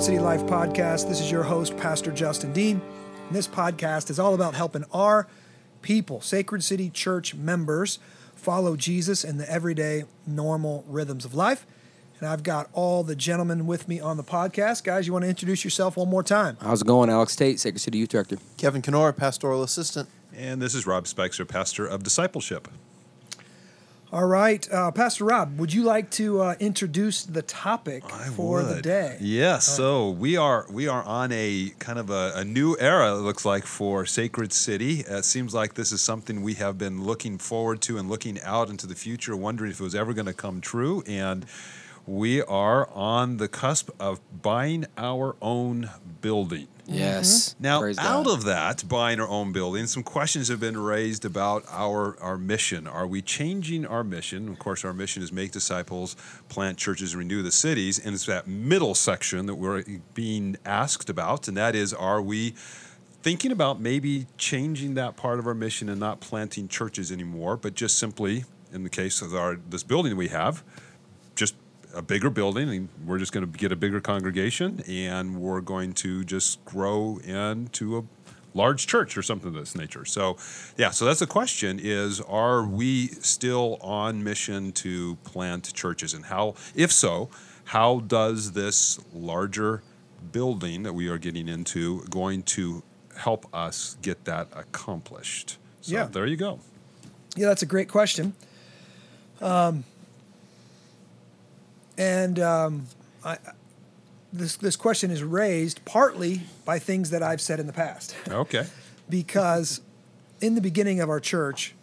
the City Life podcast. This is your host, Pastor Justin Dean. And this podcast is all about helping our people, Sacred City Church members, follow Jesus in the everyday, normal rhythms of life. And I've got all the gentlemen with me on the podcast. Guys, you want to introduce yourself one more time? How's it going? Alex Tate, Sacred City Youth Director. Kevin Kenora, Pastoral Assistant. And this is Rob Spexer, pastor of discipleship. All right, uh, Pastor Rob, would you like to uh, introduce the topic I for the day? Yes. So we are we are on a kind of a, a new era. It looks like for Sacred City. Uh, it seems like this is something we have been looking forward to and looking out into the future, wondering if it was ever going to come true. And we are on the cusp of buying our own building. Mm-hmm. Yes. Now, Praise out God. of that, buying our own building, some questions have been raised about our, our mission. Are we changing our mission? Of course, our mission is make disciples, plant churches, renew the cities. And it's that middle section that we're being asked about, and that is, are we thinking about maybe changing that part of our mission and not planting churches anymore, but just simply, in the case of our this building we have, just a bigger building and we're just going to get a bigger congregation and we're going to just grow into a large church or something of this nature so yeah so that's the question is are we still on mission to plant churches and how if so how does this larger building that we are getting into going to help us get that accomplished so Yeah. there you go Yeah, that's a great question. Um, and um, I, this this question is raised partly by things that I've said in the past, okay because in the beginning of our church,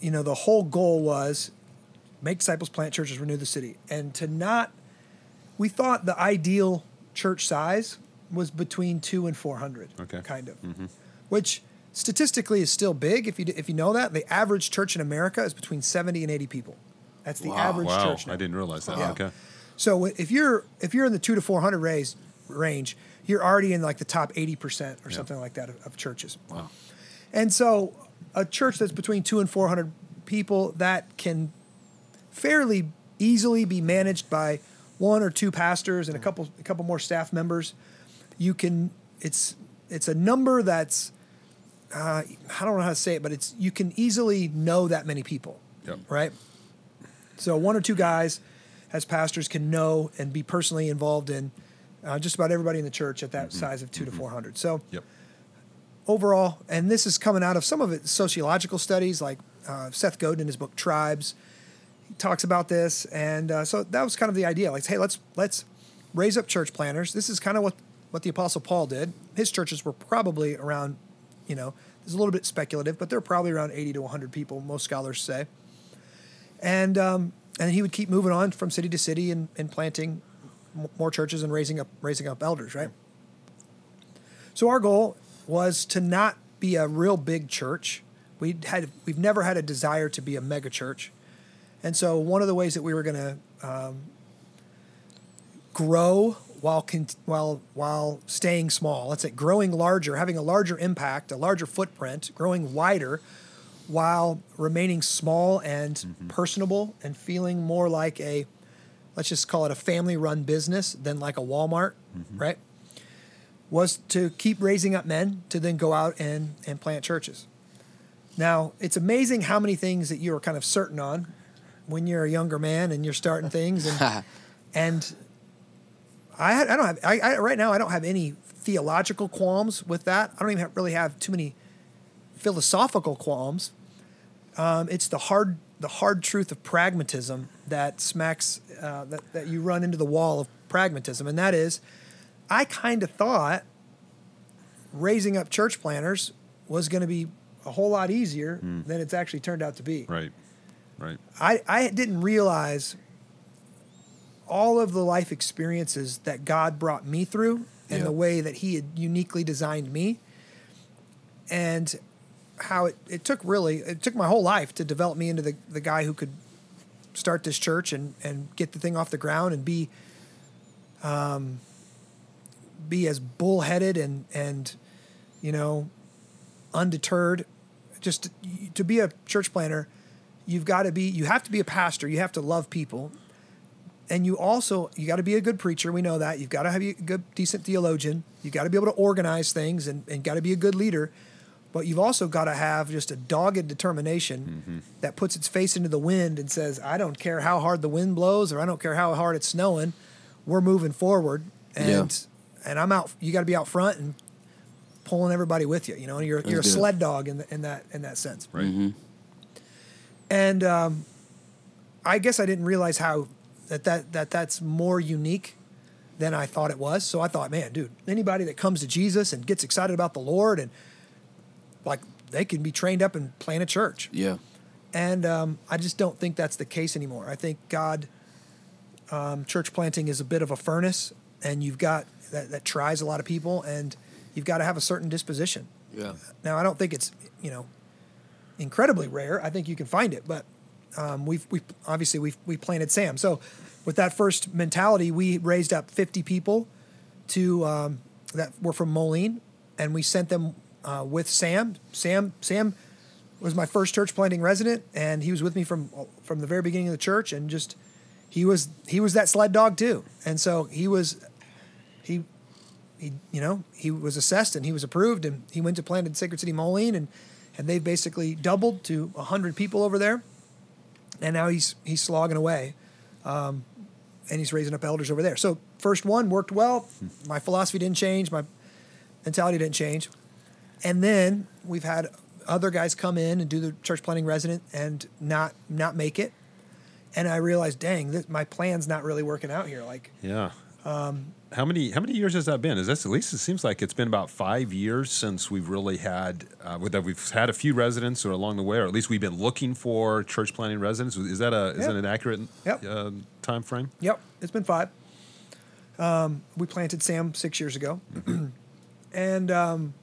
you know, the whole goal was make disciples, plant churches, renew the city, and to not. We thought the ideal church size was between two and four hundred, Okay. kind of, which statistically is still big. If you if you know that, the average church in America is between seventy and eighty people. That's the average wow church. now. i didn't realize that Yeah. okay So if you're if you're in the two to four hundred raise range, you're already in like the top eighty percent or something like that of, of churches. wow And so a church that's between two and four hundred people that can fairly easily be managed by one or two pastors and a couple a couple more staff members. You can it's it's a number that's uh, I don't know how to say it, but it's you can easily know that many people yep right? So one or two guys as pastors can know and be personally involved in uh, just about everybody in the church at that size of 2 to 400. So yep overall, and this is coming out of some of it sociological studies, like uh, Seth Godin in his book Tribes, he talks about this, and uh, so that was kind of the idea. Like, hey, let's let's raise up church planters. This is kind of what what the Apostle Paul did. His churches were probably around, you know, it's a little bit speculative, but they're probably around 80 to 100 people. Most scholars say, and um, and he would keep moving on from city to city and, and planting more churches and raising up raising up elders, right? So our goal was to not be a real big church. We had we've never had a desire to be a mega church, and so one of the ways that we were going to um, grow while con- while while staying small, let's say growing larger, having a larger impact, a larger footprint, growing wider, while remaining small and mm-hmm. personable and feeling more like a let's just call it a family run business than like a Walmart, mm-hmm. right? was to keep raising up men to then go out and, and plant churches. Now, it's amazing how many things that you are kind of certain on when you're a younger man and you're starting things. And, and I, I don't have, I, I, right now, I don't have any theological qualms with that. I don't even have, really have too many philosophical qualms. Um, it's the hard, the hard truth of pragmatism that smacks, uh, that, that you run into the wall of pragmatism. And that is, I kind of thought raising up church planters was going to be a whole lot easier than it's actually turned out to be. right right I, I didn't realize all of the life experiences that God brought me through and Yeah. the way that He had uniquely designed me, and how it, it took really it took my whole life to develop me into the, the guy who could start this church and, and get the thing off the ground and be um, be as bullheaded and and you know undeterred just to, to be a church planter you've got to be you have to be a pastor you have to love people and you also you got to be a good preacher. We know that you've got to have a good, decent theologian. You got to be able to organize things and, and got to be a good leader. But you've also got to have just a dogged determination that puts its face into the wind and says, "I don't care how hard the wind blows, or I don't care how hard it's snowing. We're moving forward." And and I'm out. You got to be out front and pulling everybody with you. You know, you're you're a do it. sled dog in, the, in that in that sense. Right. And um, I guess I didn't realize how that, that that that's more unique than I thought it was. So I thought, man, dude, anybody that comes to Jesus and gets excited about the Lord and like they can be trained up and plant a church. Yeah. And um, I just don't think that's the case anymore. I think God, um, church planting is a bit of a furnace, and you've got that, that tries a lot of people, and you've got to have a certain disposition. Yeah. Now, I don't think it's you know incredibly rare. I think you can find it, but um, we've we obviously we we planted Sam. So with that first mentality, we raised up 50 people to um, that were from Moline, and we sent them uh, with Sam. Sam Sam was my first church planting resident, and he was with me from from the very beginning of the church, and just he was he was that sled dog too, and so he was he he you know he was assessed and he was approved, and he went to planted Sacred City Moline, and and they've basically doubled to hundred people over there, and now he's he's slogging away, um, and he's raising up elders over there. So first one worked well. My philosophy didn't change. My mentality didn't change. And then we've had other guys come in and do the church planting resident and not not make it. And I realized, dang, this, my plan's not really working out here. Like, Yeah. how many how many years has that been? Is this at least it seems like it's been about five years since we've really had uh, that we've had a few residents or along the way, or at least we've been looking for church planting residents. Is that a is Yep. that an accurate Yep. uh, time frame? yep, it's been five. Um, we planted Sam six years ago, and um,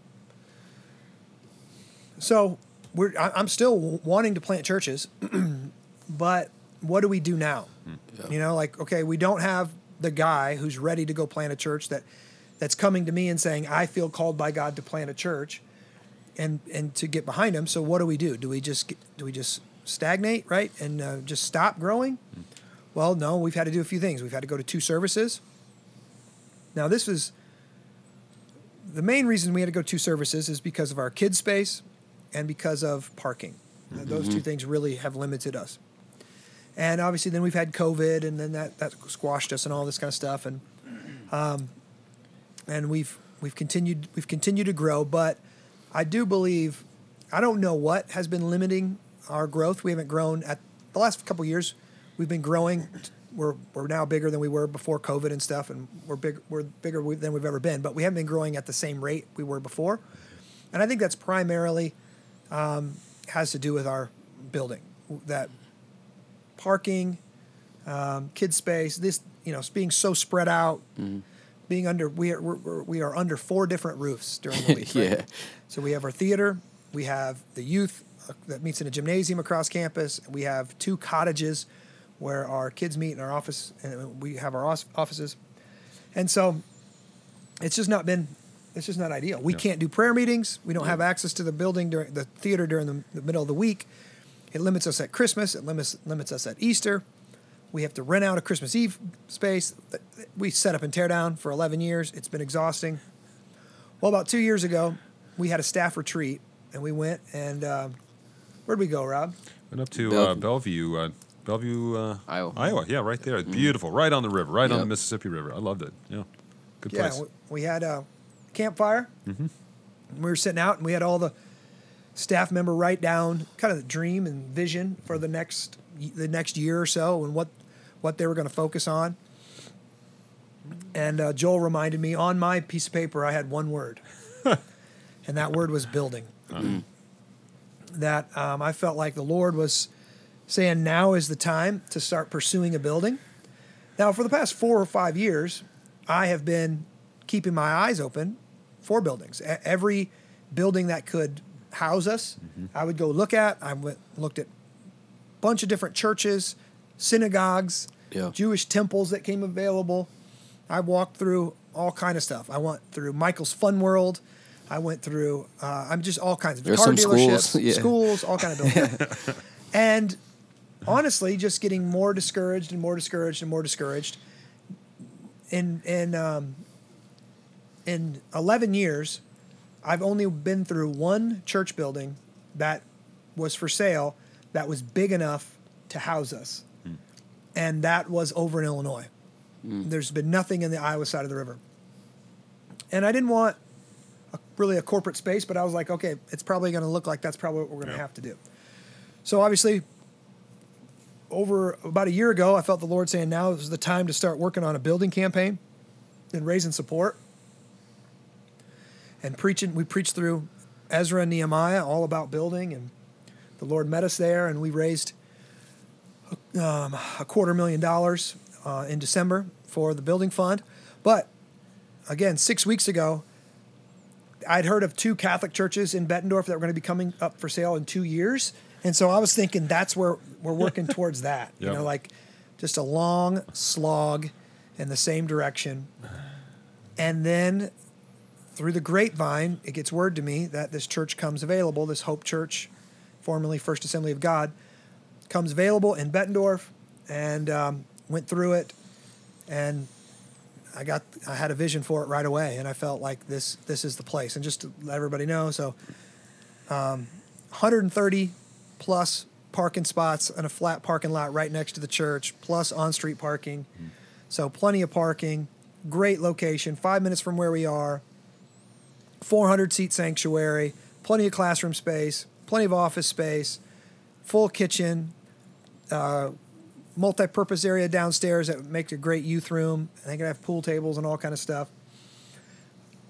so we're. I'm still wanting to plant churches, but what do we do now? You know, like okay, we don't have the guy who's ready to go plant a church that that's coming to me and saying, "I feel called by God to plant a church," and and to get behind him. So what do we do? Do we just get, do we just stagnate, right, and uh, just stop growing? Well, no, we've had to do a few things. We've had to go to two services. Now, this is the main reason we had to go two services is because of our kid space and because of parking. Those two things really have limited us. And obviously, then we've had COVID, and then that, that squashed us and all this kind of stuff. And um, and we've we've continued we've continued to grow, but I do believe I don't know what has been limiting our growth. We haven't grown at the last couple of years. We've been growing. We're we're now bigger than we were before COVID and stuff, and we're big we're bigger than we've ever been. But we haven't been growing at the same rate we were before, and I think that's primarily um, has to do with our building that parking, um, kid space. This you know being so spread out, being under we are we're, we're, we are under four different roofs during the week. right? Yeah. So we have our theater, we have the youth uh, that meets in a gymnasium across campus. We have two cottages where our kids meet in our office, and we have our offices. And so it's just not been it's just not ideal. We Yeah. can't do prayer meetings. We don't have access to the building during the theater during the, the middle of the week. It limits us at Christmas. It limits limits us at Easter. We have to rent out a Christmas Eve space. We set up and tear down for 11 years. It's been exhausting. Well, about two years ago, we had a staff retreat, and we went and um, where'd we go, Rob? Went up to Bellevue. uh, Bellevue, uh, Bellevue, uh, Iowa. Iowa. Yeah, right there. Beautiful, right on the river, right on the Mississippi River. I loved it. Yeah, good Yeah, place. we, we had a campfire. Mm-hmm. We were sitting out, and we had all the staff member write down kind of the dream and vision for the next the next year or so, and what what they were going to focus on. And uh, Joel reminded me on my piece of paper I had one word, and that word was building. That um, I felt like the Lord was saying now is the time to start pursuing a building. Now, for the past four or five years, I have been keeping my eyes open for buildings. E- Every building that could house us, I would go look at. I went looked at a bunch of different churches, synagogues, Yeah. Jewish temples that came available. I walked through all kind of stuff. I went through Michael's Fun World. I went through. Uh, I'm just all kinds of There's car dealerships, schools, yeah. schools, all kind of buildings. and honestly just getting more discouraged and more discouraged and more discouraged. In in um, in eleven years, I've only been through one church building that was for sale that was big enough to house us, hmm. and that was over in Illinois. Hmm. There's been nothing in the Iowa side of the river, and I didn't want a, really a corporate space, but I was like, okay, it's probably going to look like that's probably what we're going to Yeah. have to do. So obviously, over about a year ago, I felt the Lord saying now is the time to start working on a building campaign and raising support and preaching. We preached through Ezra and Nehemiah all about building, and the Lord met us there, and we raised um, a quarter million dollars uh, in December for the building fund. But again, six weeks ago, I'd heard of two Catholic churches in Bettendorf that were going to be coming up for sale in two years, and so I was thinking that's where we're working towards that. You know, like just a long slog in the same direction, and then through the grapevine, it gets word to me that this church comes available. This Hope Church, formerly First Assembly of God, comes available in Bettendorf, and um, went through it, and I got I had a vision for it right away, and I felt like this this is the place. And just to let everybody know, so um, 130 plus parking spots and a flat parking lot right next to the church, plus on street parking, so plenty of parking. Great location, five minutes from where we are. 400 seat sanctuary, plenty of classroom space, plenty of office space, full kitchen, uh, multi-purpose area downstairs that would make a great youth room. I think I have pool tables and all kind of stuff.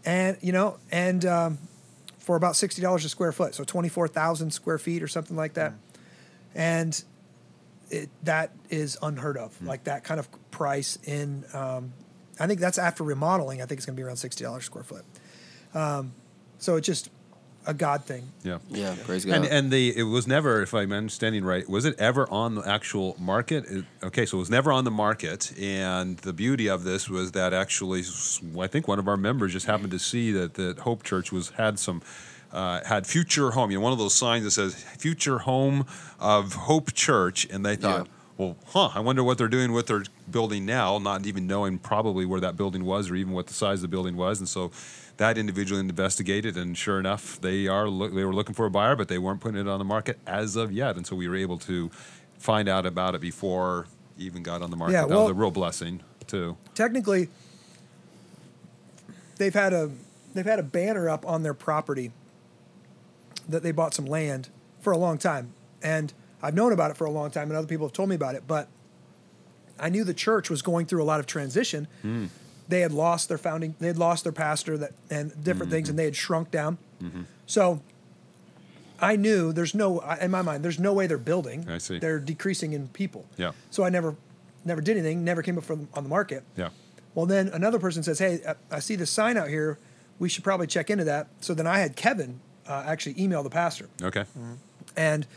And you know, and um, for about sixty dollars a square foot, so twenty-four thousand square feet or something like that, and it, that is unheard of. Like that kind of price in, um, I think that's after remodeling. I think it's going to be around sixty dollars a square foot. Um, so it's just a God thing. Yeah. Yeah, praise God. And and the it was never, if I'm understanding right, was it ever on the actual market? It, okay, so it was never on the market, and the beauty of this was that actually, I think one of our members just happened to see that that Hope Church was had some. Uh, had future home, you know, one of those signs that says "future home of Hope Church," and they thought, Yeah. well, huh, I wonder what they're doing with their building now, not even knowing probably where that building was or even what the size of the building was. And so that individual investigated, and sure enough, they are look, they were looking for a buyer, but they weren't putting it on the market as of yet. And so we were able to find out about it before it even got on the market. Yeah, that well- was a real blessing too. technically they've had a they've had a banner up on their property that they bought some land for a long time and I've known about it for a long time and other people have told me about it but I knew the church was going through a lot of transition hmm. They had lost their founding they had lost their pastor that and different things and they had shrunk down so I knew there's no in my mind there's no way they're building I see. they're decreasing in people Yeah. so I never never did anything never came up from on the market Yeah. well, then another person says, "Hey, I- I see this sign out here. We should probably check into that." So then I had Kevin uh, actually email the pastor, Okay. and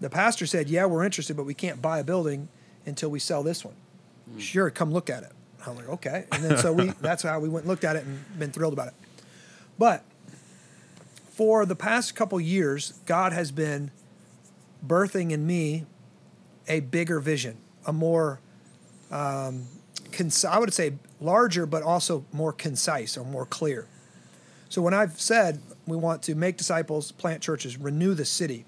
the pastor said, "Yeah, we're interested, but we can't buy a building until we sell this one." Sure, come look at it. I'm like, okay, and then so we that's how we went and looked at it and been thrilled about it. But for the past couple years, God has been birthing in me a bigger vision, a more um, cons- I would say larger, but also more concise or more clear. So when I've said we want to make disciples, plant churches, renew the city,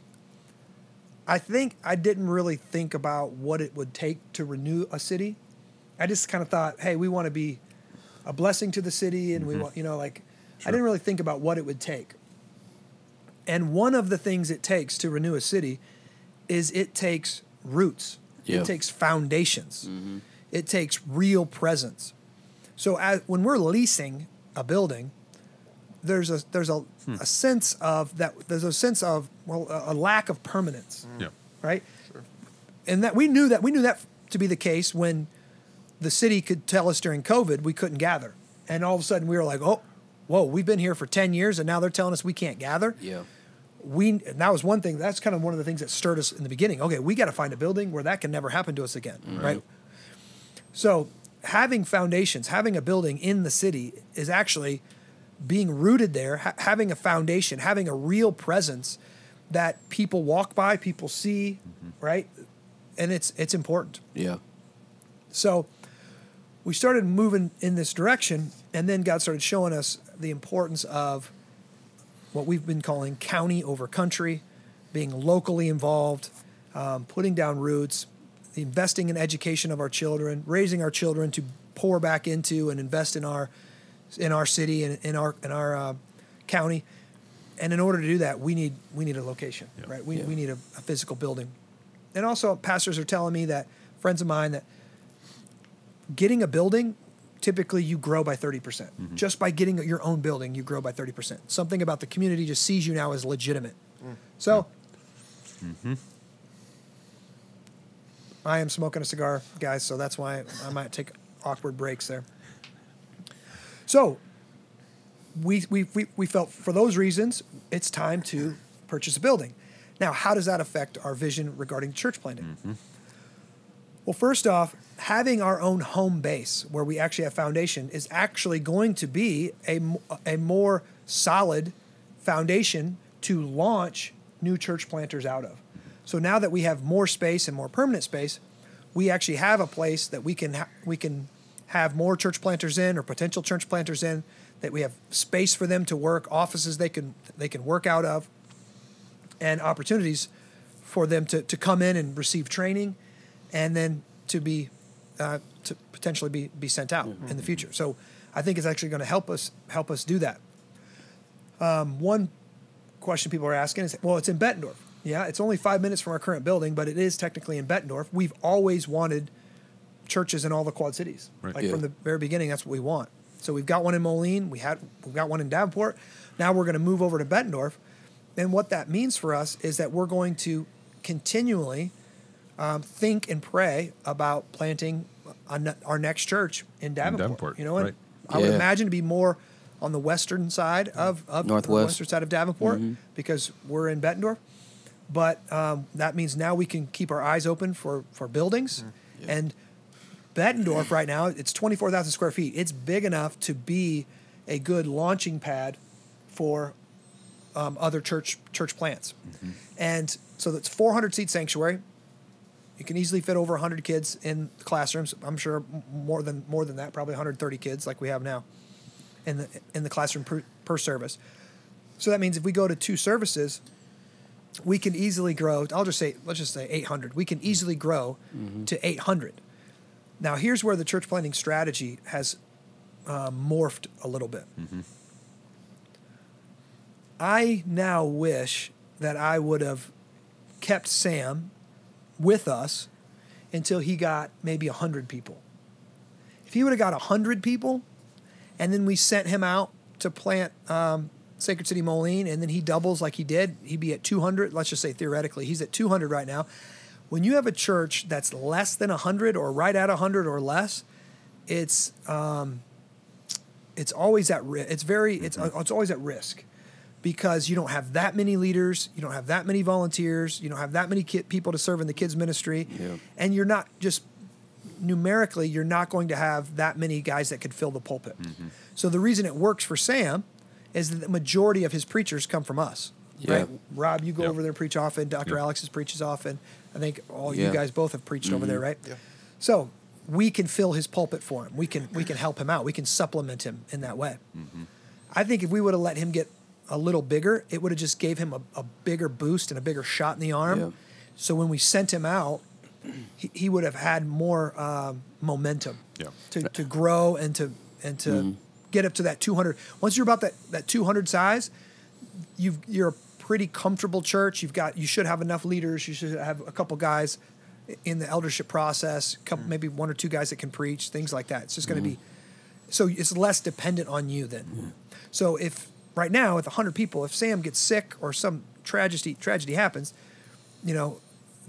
I think I didn't really think about what it would take to renew a city. I just kind of thought, hey, we want to be a blessing to the city, and we mm-hmm. want, you know, like I didn't really think about what it would take. And one of the things it takes to renew a city is it takes roots. Yeah. It takes foundations. Mm-hmm. It takes real presence. So as, when we're leasing a building, there's a there's a, hmm. a sense of that there's a sense of well a, a lack of permanence, mm. Yeah. right? And that we knew that we knew that to be the case when the city could tell us during COVID we couldn't gather, and all of a sudden we were like, oh, whoa, we've been here for ten years, and now they're telling us we can't gather? Yeah. we and that was one thing that's kind of one of the things that stirred us in the beginning. Okay we got to find a building where that can never happen to us again mm-hmm. right, so having foundations having a building in the city is actually being rooted there ha- having a foundation having a real presence that people walk by people see mm-hmm. right? And it's it's important. Yeah. So we started moving in this direction, and then God started showing us the importance of what we've been calling county over country, being locally involved, um, putting down roots, investing in education of our children, raising our children to pour back into and invest in our in our city and in our in our uh, county. And in order to do that, we need we need a location, Yeah. right? We, Yeah. we need a, a physical building. And also, pastors are telling me that friends of mine that getting a building, typically you grow by 30%. percent Just by getting your own building, you grow by 30%. Something about the community just sees you now as legitimate. So, I am smoking a cigar, guys, so that's why I might take awkward breaks there. So, we, we, we, we felt for those reasons, it's time to purchase a building. Now, how does that affect our vision regarding church planting? Well, first off, having our own home base where we actually have foundation is actually going to be a, a more solid foundation to launch new church planters out of. So now that we have more space and more permanent space, we actually have a place that we can ha- we can have more church planters in or potential church planters in that we have space for them to work, offices they can they can work out of and opportunities for them to, to come in and receive training and then to be uh, to potentially be, be sent out in the future. So I think it's actually going to help us help us do that. Um, one question people are asking is, well, it's in Bettendorf. Yeah, it's only five minutes from our current building, but it is technically in Bettendorf. We've always wanted churches in all the Quad Cities. Right. Like Yeah. from the very beginning, that's what we want. So we've got one in Moline. We had we've got one in Davenport. Now we're going to move over to Bettendorf, and what that means for us is that we're going to continually um, think and pray about planting a our next church in Davenport. Davenport, You know, and right. I would imagine to be more on the western side of, of the Northwest. western side of Davenport Mm-hmm. because we're in Bettendorf. But um, that means now we can keep our eyes open for for buildings, and Bettendorf right now it's twenty four thousand square feet. It's big enough to be a good launching pad for um, other church church plants, and so that's four hundred seat sanctuary. You can easily fit over 100 kids in classrooms. I'm sure more than more than that, probably 130 kids like we have now in the in the classroom per, per service. So that means if we go to two services, we can easily grow. I'll just say let's just say 800. We can easily grow to 800. Now here's where the church planting strategy has uh, morphed a little bit. I now wish that I would have kept Sam with us until he got maybe 100 people. If he would have got 100 people and then we sent him out to plant um, Sacred City Moline and then he doubles like he did, he'd be at 200. Let's just say theoretically, he's at 200 right now. When you have a church that's less than 100 or right at 100 or less, it's um, it's always at risk. It's very it's it's always at risk because you don't have that many leaders, you don't have that many volunteers, you don't have that many ki- people to serve in the kids ministry, Yeah. and you're not just numerically you're not going to have that many guys that could fill the pulpit. Mm-hmm. So the reason it works for Sam is that the majority of his preachers come from us. Yeah. Right? Rob, you go Yep. over there and preach often. Dr. Yep. Alex's preaches often. I think all you guys both have preached over mm-hmm. there, right? Yeah. So we can fill his pulpit for him. We can we can help him out. We can supplement him in that way. Mm-hmm. I think if we would have let him get a little bigger, it would have just gave him a, a bigger boost and a bigger shot in the arm. Yeah. So when we sent him out, he, he would have had more um, momentum Yeah. to, to grow and to and to mm-hmm. get up to that 200. Once you're about that, that 200 size, you've you're a pretty comfortable church. You've got you should have enough leaders. You should have a couple guys in the eldership process. Couple mm. maybe one or two guys that can preach things like that. It's just going to mm-hmm. be so it's less dependent on you then. So if right now with 100 people, if Sam gets sick or some tragedy tragedy happens, you know,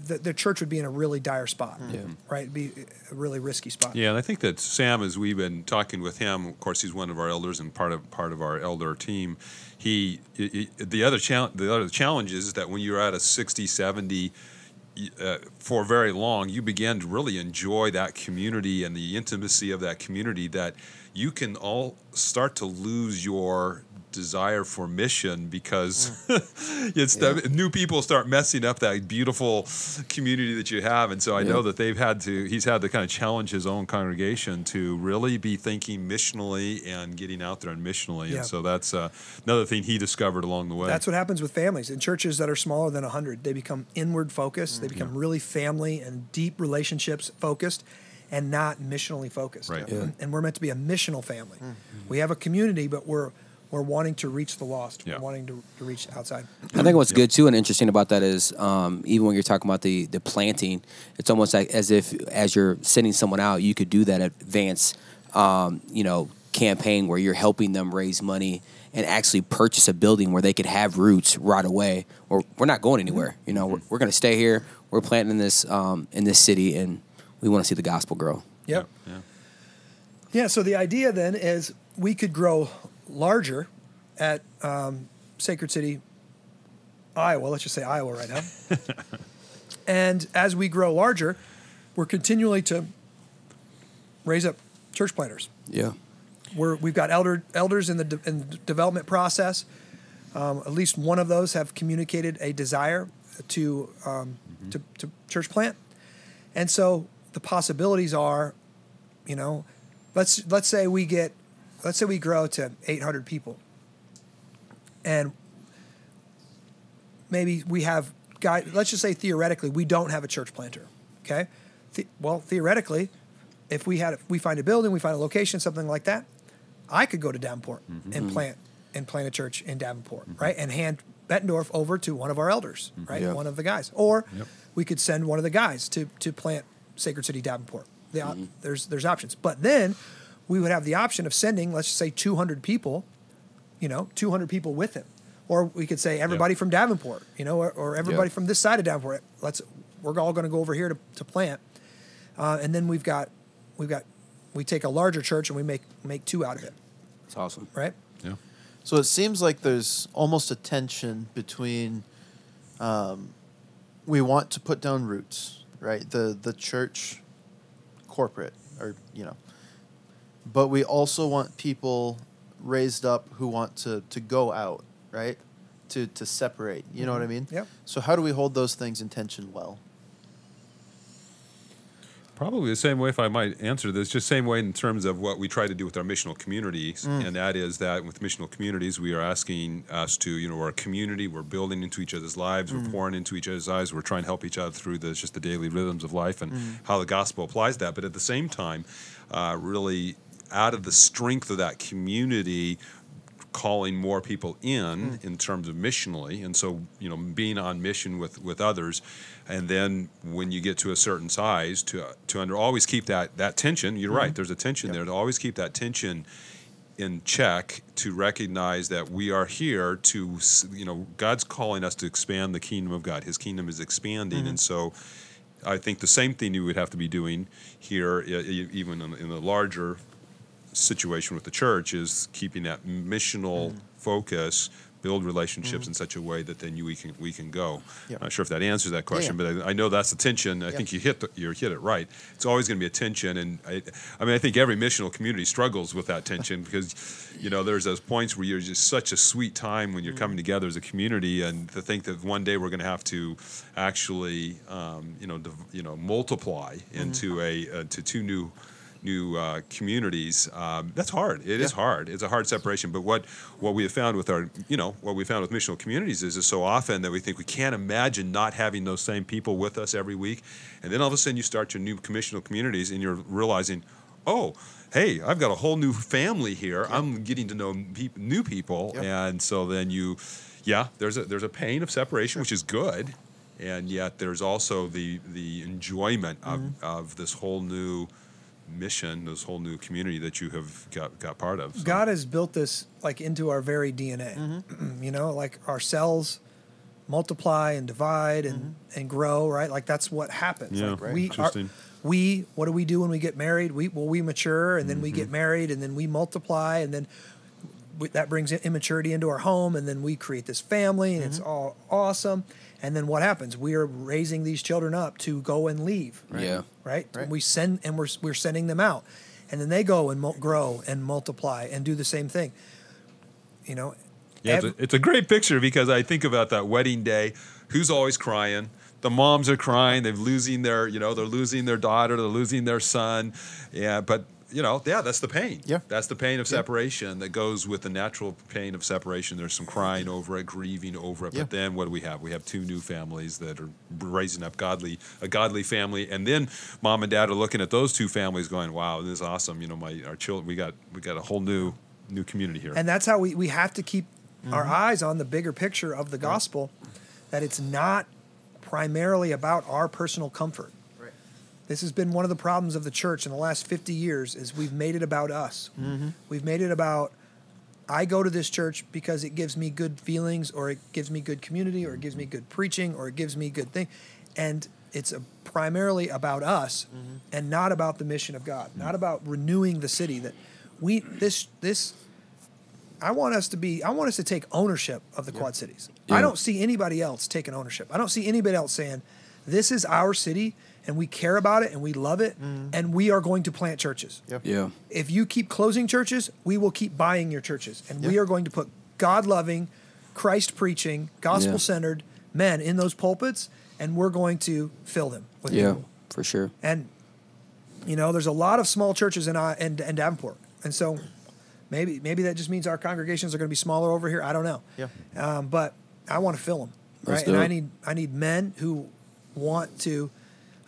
the, the church would be in a really dire spot. Yeah. Right? It'd be a really risky spot. Yeah, and I think that Sam, as we've been talking with him, of course, he's one of our elders and part of part of our elder team. He, he the other challenge, the other challenge is that when you're at a 60, 70, uh, for very long, you begin to really enjoy that community and the intimacy of that community. That you can all start to lose your desire for mission because mm. it's the, new people start messing up that beautiful community that you have. And so I know that they've had to, he's had to kind of challenge his own congregation to really be thinking missionally and getting out there and missionally. Yeah. And so that's uh, another thing he discovered along the way. That's what happens with families in churches that are smaller than 100. They become inward focused. They mm. become really family and deep relationships focused and not missionally focused. Right. Yeah. And we're meant to be a missional family. Mm. We have a community, but we're we're wanting to reach the lost. Yeah. We're wanting to, to reach outside. I think what's good too and interesting about that is um, even when you're talking about the the planting, it's almost like as if as you're sending someone out, you could do that advance, um, you know, campaign where you're helping them raise money and actually purchase a building where they could have roots right away. Or we're not going anywhere. You know, we're, we're going to stay here. We're planting in this um, in this city, and we want to see the gospel grow. Yep. Yeah. Yeah. So the idea then is we could grow larger at um, Sacred City, Iowa. Let's just say Iowa right now. and as we grow larger, we're continually to raise up church planters. Yeah. We're, we've got elder elders in the, de- in the development process. Um, at least one of those have communicated a desire to, um, to to church plant, and so the possibilities are, you know, let's let's say we get, let's say we grow to 800 people, and maybe we have guy. Let's just say theoretically we don't have a church planter. Okay, The- well theoretically, if we had we find a building, we find a location, something like that, I could go to Davenport mm-hmm. and plant and plant a church in Davenport, mm-hmm. right? And hand Bettendorf over to one of our elders, mm-hmm. right? Yeah. One of the guys, or Yep. we could send one of the guys to to plant Sacred City Davenport. The, op There's there's options, but then we would have the option of sending, let's just say, 200 people, you know, 200 people with him, or we could say everybody from Davenport, you know, or, or everybody Yeah. from this side of Davenport. Let's we're all going to go over here to, to plant, uh, and then we've got we've got we take a larger church and we make make two out of it, It's awesome. right? Yeah. So it seems like there's almost a tension between um, we want to put down roots, right? The the church corporate or you know. But we also want people raised up who want to to go out, right? To to separate. You know what I mm-hmm. mean? Yep. So how do we hold those things in tension well? Probably the same way, if I might answer this, just same way in terms of what we try to do with our missional communities, mm. and that is that with missional communities, we are asking us to, you know, we're a community, we're building into each other's lives, we're mm. pouring into each other's eyes, we're trying to help each other through the just the daily rhythms of life and mm. how the gospel applies that. But at the same time, uh, really out of the strength of that community, calling more people in hmm. in terms of missionally and so you know being on mission with with others and then when you get to a certain size to to under always keep that that tension you're hmm. right there's a tension there to always keep that tension in check to recognize that we are here to you know God's calling us to expand the kingdom of God his kingdom is expanding and mm-hmm. so I think the same thing you would have to be doing here even in, in the larger situation with the church is keeping that missional Mm-hmm. focus, build relationships in such a way that then you we can we can go. Yep. Not sure if that answers that question, yeah. but I, I know that's the tension. I Yeah. think you hit the, you hit it right. It's always going to be a tension, and I, I mean I think every missional community struggles with that tension because you know there's those points where you're just such a sweet time when you're Mm-hmm. coming together as a community, and to think that one day we're going to have to actually um, you know div- you know multiply Mm-hmm. into a uh, to two new new uh, communities. Um, that's hard. It is Yeah. hard. It's a hard separation. But what what we have found with our, you know, what we found with missional communities is, is so often that we think we can't imagine not having those same people with us every week, and then all of a sudden you start your new missional communities, and you're realizing, oh. Hey, I've got a whole new family here. I'm getting to know peop new people, and so then you, yeah, there's a there's a pain of separation, which is good, and yet there's also the the enjoyment of, Mm-hmm. of this whole new mission, this whole new community that you have got got part of. So- God has built this like into our very DNA. Mm-hmm. you know, like our cells multiply and divide and Mm-hmm. and grow, right? Like that's what happens. Yeah, like right. we are, Interesting. we what do we do when we get married? We well we mature and then we Mm-hmm. get married and then we multiply and then we, that brings immaturity into our home and then we create this family and it's Mm-hmm. all awesome. And then what happens? We are raising these children up to go and leave Yeah. right? Right. We send and we're we're sending them out, and then they go and mul- grow and multiply and do the same thing. You know, Yeah, it's, a, it's a great picture because I think about that wedding day. Who's always crying? The moms are crying. They're losing their, you know, they're losing their daughter. They're losing their son. Yeah, but you know, yeah, that's the pain. Yeah. that's the pain of separation that goes with the natural pain of separation. There's some crying over it, grieving over it. Yeah. But then what do we have? We have two new families that are raising up godly, a godly family, and then mom and dad are looking at those two families, going, "Wow, this is awesome." You know, my our children, we got we got a whole new new community here. And that's how we, we have to keep our Mm-hmm. eyes on the bigger picture of the gospel, that it's not primarily about our personal comfort. This has been one of the problems of the church in the last 50 years is we've made it about us. Mm-hmm. We've made it about I go to this church because it gives me good feelings or it gives me good community or it gives me good preaching or it gives me good thing. And it's a, primarily about us Mm-hmm. and not about the mission of God, not about renewing the city that we this this I want us to be I want us to take ownership of the Quad Cities. Yeah. I don't see anybody else taking ownership. I don't see anybody else saying this is our city and we care about it and we love it and we are going to plant churches. Yep. Yeah. If you keep closing churches, we will keep buying your churches and we are going to put God loving, Christ preaching, gospel centered men in those pulpits and we're going to fill them with Yeah. people. For sure. And you know, there's a lot of small churches in uh, in, in Davenport, and so maybe maybe that just means our congregations are going to be smaller over here. I don't know. Yeah. Um, but I want to fill them, right? And I need I need men who want to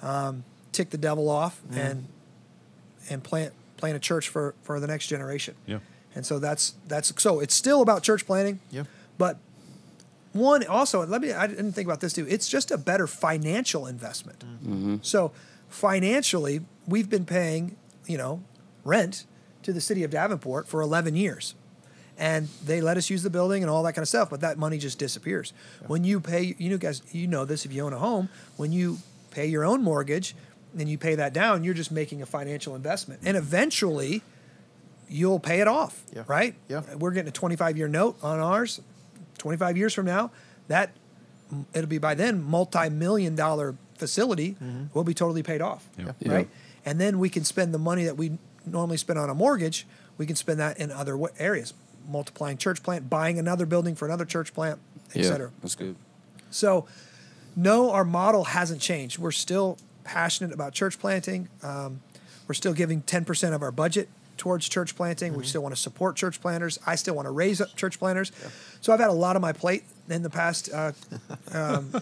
um, tick the devil off and and plant plant a church for for the next generation. Yeah. And so that's that's so it's still about church planting. Yeah. But one also, let me I didn't think about this too. It's just a better financial investment. So financially, we've been paying, you know, rent to the city of Davenport for 11 years. And they let us use the building and all that kind of stuff, but that money just disappears. When you pay, you know, guys, you know this if you own a home, when you pay your own mortgage and you pay that down, you're just making a financial investment. And eventually, you'll pay it off, Yeah. right? Yeah. We're getting a 25 year note on ours. 25 years from now, that it'll be by then multi-million dollar facility mm-hmm. will be totally paid off, Yeah. Yeah. right? And then we can spend the money that we normally spend on a mortgage. We can spend that in other areas, multiplying church plant, buying another building for another church plant, et Yeah. cetera. That's good. So, no, our model hasn't changed. We're still passionate about church planting. Um, we're still giving 10% of our budget towards church planting. We still want to support church planters. I still want to raise up church planters. So, I've had a lot on my plate in the past. Uh,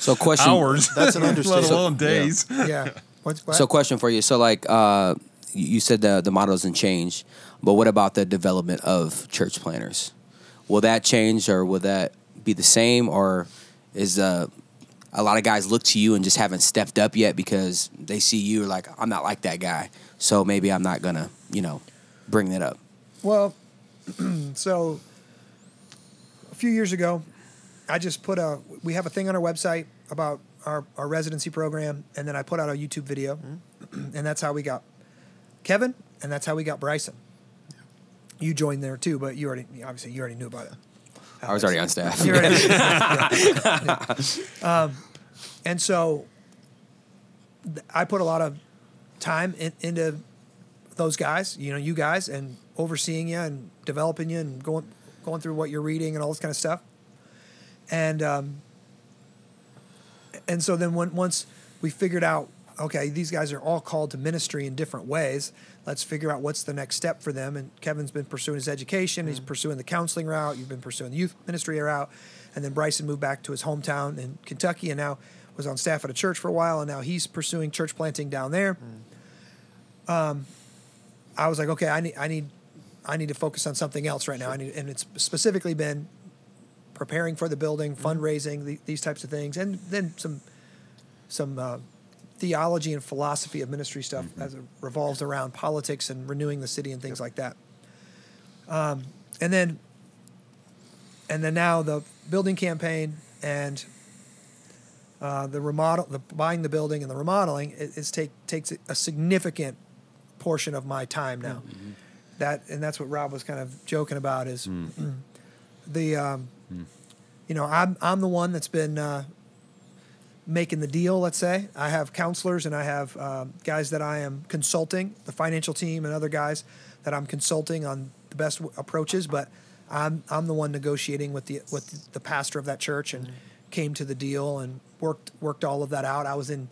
So question. Hours. That's an let understatement. alone days. yeah. What's, what? So question for you. So like uh, you you said the the model doesn't change, but what about the development of church planters? Will that change or will that be the same or is uh, a lot of guys look to you and just haven't stepped up yet because they see you like I'm not like that guy, so maybe I'm not gonna you know bring that up. Well, so a few years ago, I just put a. We have a thing on our website about our, our residency program, and then I put out a YouTube video, mm-hmm. and that's how we got Kevin, and that's how we got Bryson. You joined there too, but you already obviously you already knew about it. I was already on staff. You already- Yeah. Um, and so I put a lot of time in, into those guys, you know, you guys, and overseeing you and developing you and going going through what you're reading and all this kind of stuff. And um, and so then when once we figured out, okay, these guys are all called to ministry in different ways. Let's figure out what's the next step for them. And Kevin's been pursuing his education. He's pursuing the counseling route. You've been pursuing the youth ministry route. And then Bryson moved back to his hometown in Kentucky and now was on staff at a church for a while. And now he's pursuing church planting down there. Um, I was like, okay, I need, I need, I need to focus on something else right now. I need, and it's specifically been preparing for the building, fundraising, the, these types of things, and then some some uh, theology and philosophy of ministry stuff as it revolves around politics and renewing the city and things like that. Um, and then and then now the building campaign and uh, the remodel, the buying the building and the remodeling is, is take takes a significant portion of my time now. That and that's what Rob was kind of joking about is the um, you know I'm I'm the one that's been uh, making the deal. Let's say I have counselors and I have um, guys that I am consulting, the financial team and other guys that I'm consulting on the best w- approaches. But I'm I'm the one negotiating with the with the pastor of that church and came to the deal and worked worked all of that out. I was in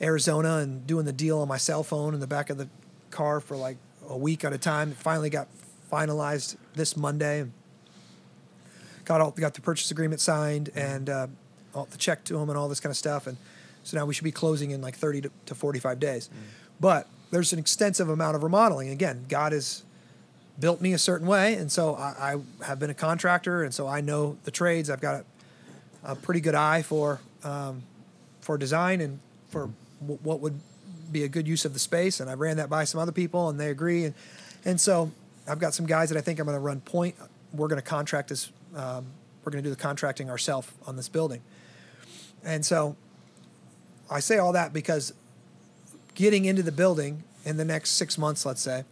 Arizona and doing the deal on my cell phone in the back of the car for like a week at a time. It finally got finalized this Monday. Got all got the purchase agreement signed and uh, all, the check to him and all this kind of stuff. And so now we should be closing in like 30 to, to 45 days. But there's an extensive amount of remodeling. Again, God has built me a certain way, and so I, I have been a contractor, and so I know the trades. I've got a, a pretty good eye for um, for design and for w- what would be a good use of the space. And I ran that by some other people, and they agree. And and so I've got some guys that I think I'm going to run point. We're going to contract this. Um, we're going to do the contracting ourselves on this building. And so I say all that because getting into the building in the next six months, let's say,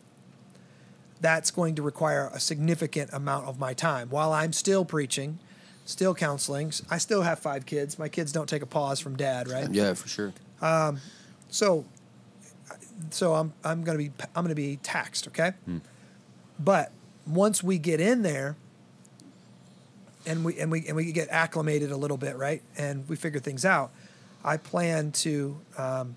that's going to require a significant amount of my time. While I'm still preaching, still counseling, I still have five kids. My kids don't take a pause from dad, right? Yeah, for sure. Um, So, so I'm I'm gonna be I'm gonna be taxed, okay? But once we get in there, and we and we and we get acclimated a little bit, right? And we figure things out. I plan to um,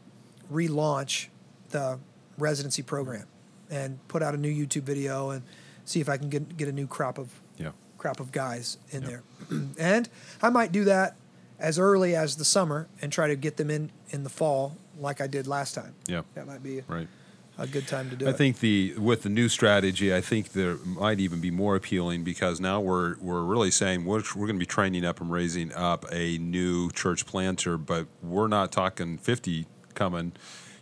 relaunch the residency program and put out a new YouTube video and see if I can get get a new crop of Yeah. crop of guys in Yeah. there. and I might do that as early as the summer and try to get them in in the fall like I did last time. Yeah. That might be Right. A good time to do I it. think the with the new strategy, I think there might even be more appealing because now we're we're really saying we're, we're going to be training up and raising up a new church planter, but we're not talking 50 coming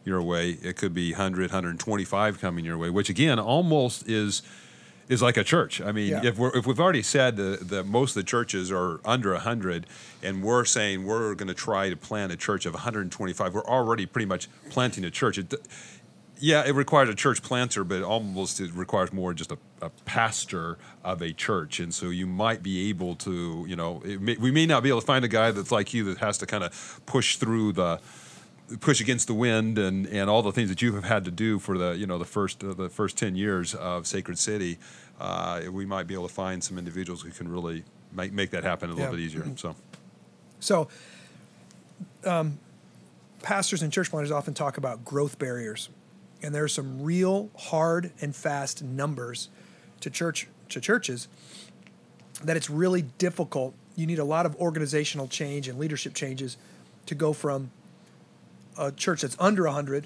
your way. It could be 100, 125 coming your way, which again almost is is like a church. I mean, Yeah. if we're if we've already said that the most of the churches are under 100 and we're saying we're going to try to plant a church of 125, we're already pretty much planting a church. It, yeah, it requires a church planter, but almost it requires more just a, a pastor of a church. And so you might be able to, you know, it may, we may not be able to find a guy that's like you that has to kind of push through the, push against the wind and, and all the things that you have had to do for the, you know, the first uh, the first ten years of Sacred City. Uh, we might be able to find some individuals who can really make make that happen a little Yeah. bit easier. So So, um, pastors and church planters often talk about growth barriers, and there are some real hard and fast numbers to church to churches that it's really difficult. You need a lot of organizational change and leadership changes to go from a church that's under 100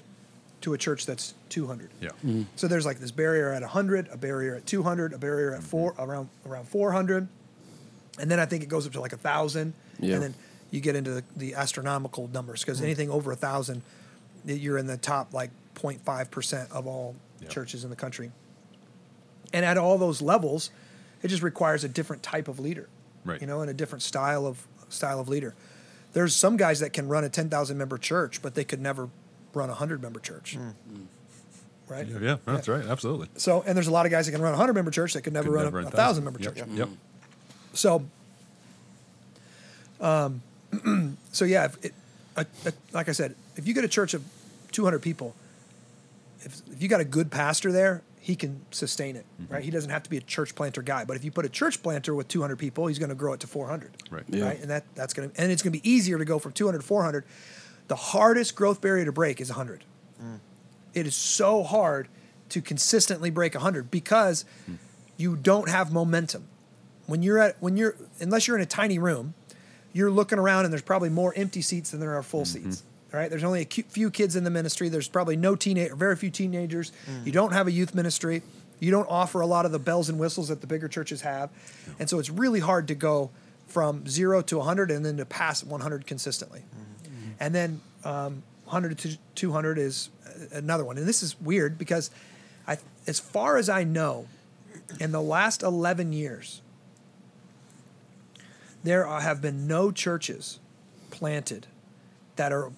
to a church that's 200. yeah, mm-hmm. So there's like this barrier at 100, a barrier at 200, a barrier at mm-hmm. four around around 400, and then I think it goes up to like a thousand, Yeah. and then you get into the, the astronomical numbers because mm-hmm. anything over a thousand, you're in the top like 0.5 percent of all Yeah. churches in the country. And at all those levels, it just requires a different type of leader, Right. You know, and a different style of style of leader. There's some guys that can run a 10,000 member church, but they could never run a 100 member church. Right? yeah, yeah, that's right, absolutely. So, and there's a lot of guys that can run a 100 member church that could never Could run never a, 1,000 member Yep, church. Yep. So, um, so yeah, if it, a, a, like I said, if you get a church of 200 people, if, if you got a good pastor there, he can sustain it, Mm-hmm. right? He doesn't have to be a church planter guy. But if you put a church planter with 200 people, he's going to grow it to 400, Right. Yeah. right? And that that's going to and it's going to be easier to go from 200 to 400. The hardest growth barrier to break is 100. Mm. It is so hard to consistently break 100 because mm. you don't have momentum. When you're at when you're unless you're in a tiny room, you're looking around and there's probably more empty seats than there are full mm-hmm. seats. All right, there's only a few kids in the ministry. There's probably no teenage, very few teenagers. You don't have a youth ministry. You don't offer a lot of the bells and whistles that the bigger churches have, and so it's really hard to go from zero to 100 and then to pass 100 consistently. And then um, 100 to 200 is uh, another one. And this is weird because, I, as far as I know, in the last 11 years, there are, have been no churches planted that are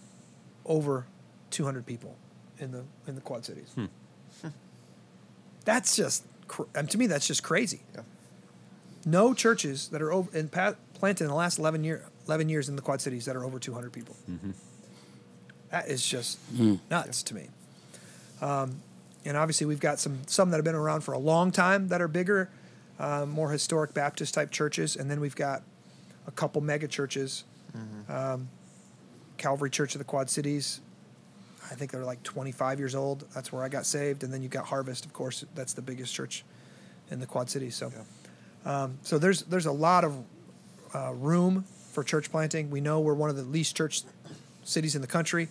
over 200 people in the in the Quad Cities. That's just cr- and to me that's just crazy. Yeah. No churches that are over in pa- planted in the last 11 year 11 years in the Quad Cities that are over 200 people. That is just nuts to me. Um, and obviously we've got some some that have been around for a long time that are bigger. um, more historic Baptist type churches, and then we've got a couple mega churches. Um, Calvary Church of the Quad Cities. I think they're like 25 years old. That's where I got saved, and then you've got Harvest, of course. That's the biggest church in the Quad Cities. So, um, so there's there's a lot of uh, room for church planting. We know we're one of the least church cities in the country,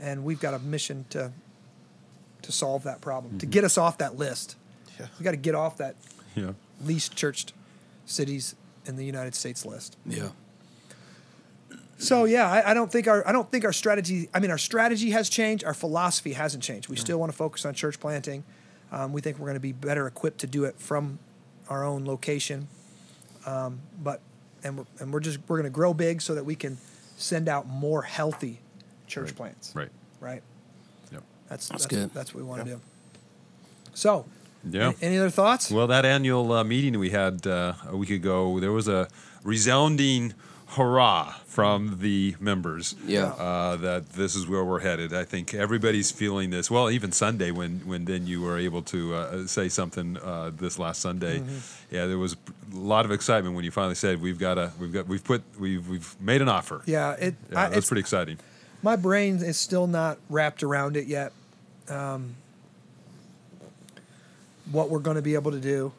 and we've got a mission to to solve that problem, to get us off that list. Yeah. We got to get off that Yeah. least churched cities in the United States list. Yeah. So yeah, I, I don't think our I don't think our strategy. I mean, our strategy has changed. Our philosophy hasn't changed. We still want to focus on church planting. Um, we think we're going to be better equipped to do it from our own location. Um, but and we're, and we're just we're going to grow big so that we can send out more healthy church Right. plants. Right. Right. Yep. That's That's that's, good. that's what we want to Yeah. do. So, Yeah. any, any other thoughts? Well, that annual uh, meeting we had uh, a week ago, there was a resounding hurrah from the members. Yeah. Uh, that this is where we're headed. I think everybody's feeling this. Well, even Sunday, when when then you were able to uh, say something uh, this last Sunday, Mm-hmm. yeah, there was a lot of excitement when you finally said we've got a we've got we've put we've we've made an offer. yeah, it. Yeah, I, that's it's, pretty exciting. my brain is still not wrapped around it yet. Um, what we're going to be able to do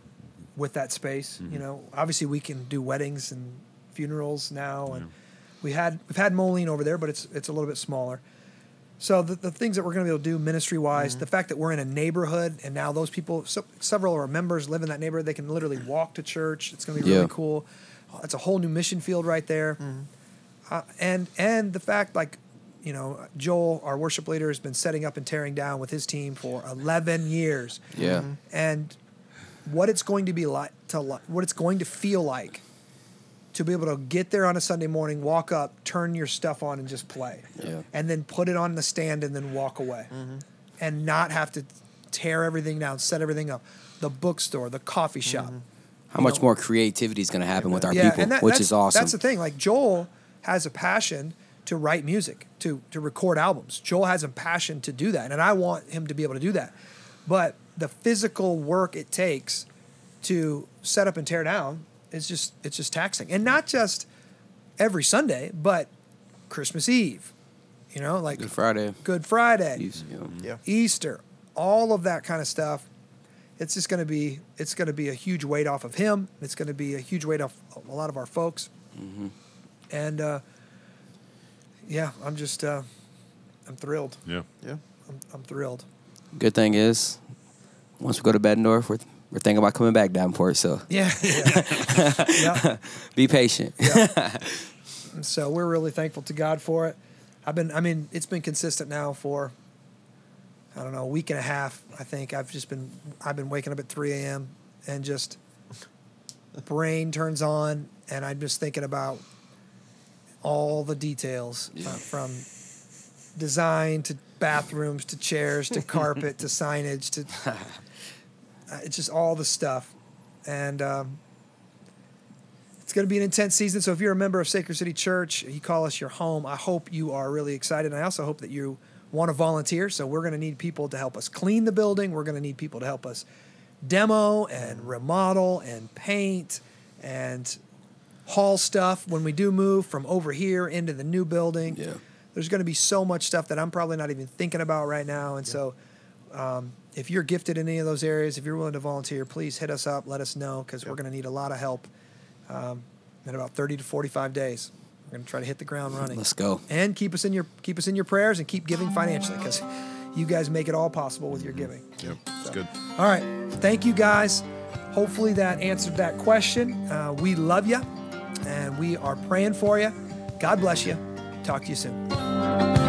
with that space, you know, obviously we can do weddings and funerals now, and we had we've had Moline over there, but it's it's a little bit smaller. So the, the things that we're going to be able to do ministry wise, mm-hmm. the fact that we're in a neighborhood and now those people, so, several of our members live in that neighborhood, they can literally walk to church. It's going to be really Yeah. cool. Uh, it's a whole new mission field right there mm-hmm. uh, and and the fact like you know Joel our worship leader has been setting up and tearing down with his team for 11 years Yeah. and what it's going to be like to what it's going to feel like to be able to get there on a Sunday morning walk up turn your stuff on and just play Yeah. and then put it on the stand and then walk away mm-hmm. and not have to tear everything down set everything up the bookstore the coffee mm-hmm. shop How much more creativity is going to happen with our yeah, people, that, which is awesome. That's the thing. Like Joel has a passion to write music, to to record albums. Joel has a passion to do that, and I want him to be able to do that. But the physical work it takes to set up and tear down is just it's just taxing, and not just every Sunday, but Christmas Eve. You know, like Good Friday. Good Friday. You- you. Yeah. Easter, all of that kind of stuff. It's just going to be it's going to be a huge weight off of him. It's going to be a huge weight off a lot of our folks. And uh, yeah, I'm just uh, I'm thrilled. Yeah. Yeah. I'm, I'm thrilled. Good thing is, once we go to Bettendorf, we're, we're thinking about coming back Davenport. So Yeah. yeah. be patient. So we're really thankful to God for it. I've been, I mean, it's been consistent now for, I don't know, a week and a half. I think I've just been, I've been waking up at 3 a.m. and just brain turns on, and I'm just thinking about all the details uh, from design to bathrooms to chairs to carpet to signage to, it's just all the stuff. And, um, it's going to be an intense season. So if you're a member of Sacred City Church, you call us your home. I hope you are really excited. And I also hope that you want to volunteer. So we're going to need people to help us clean the building. We're going to need people to help us demo and remodel and paint and haul stuff when we do move from over here into the new building. Yeah. There's going to be so much stuff that I'm probably not even thinking about right now. And so um, if you're gifted in any of those areas, if you're willing to volunteer, please hit us up. Let us know because we're going to need a lot of help um, in about 30 to 45 days. We're going to try to hit the ground running. Let's go. And keep us in your keep us in your prayers and keep giving financially because you guys make it all possible with your giving. Yep. It's good. All right, thank you guys. Hopefully that answered that question. Uh, we love you, and we are praying for you. God bless you. Talk to you soon.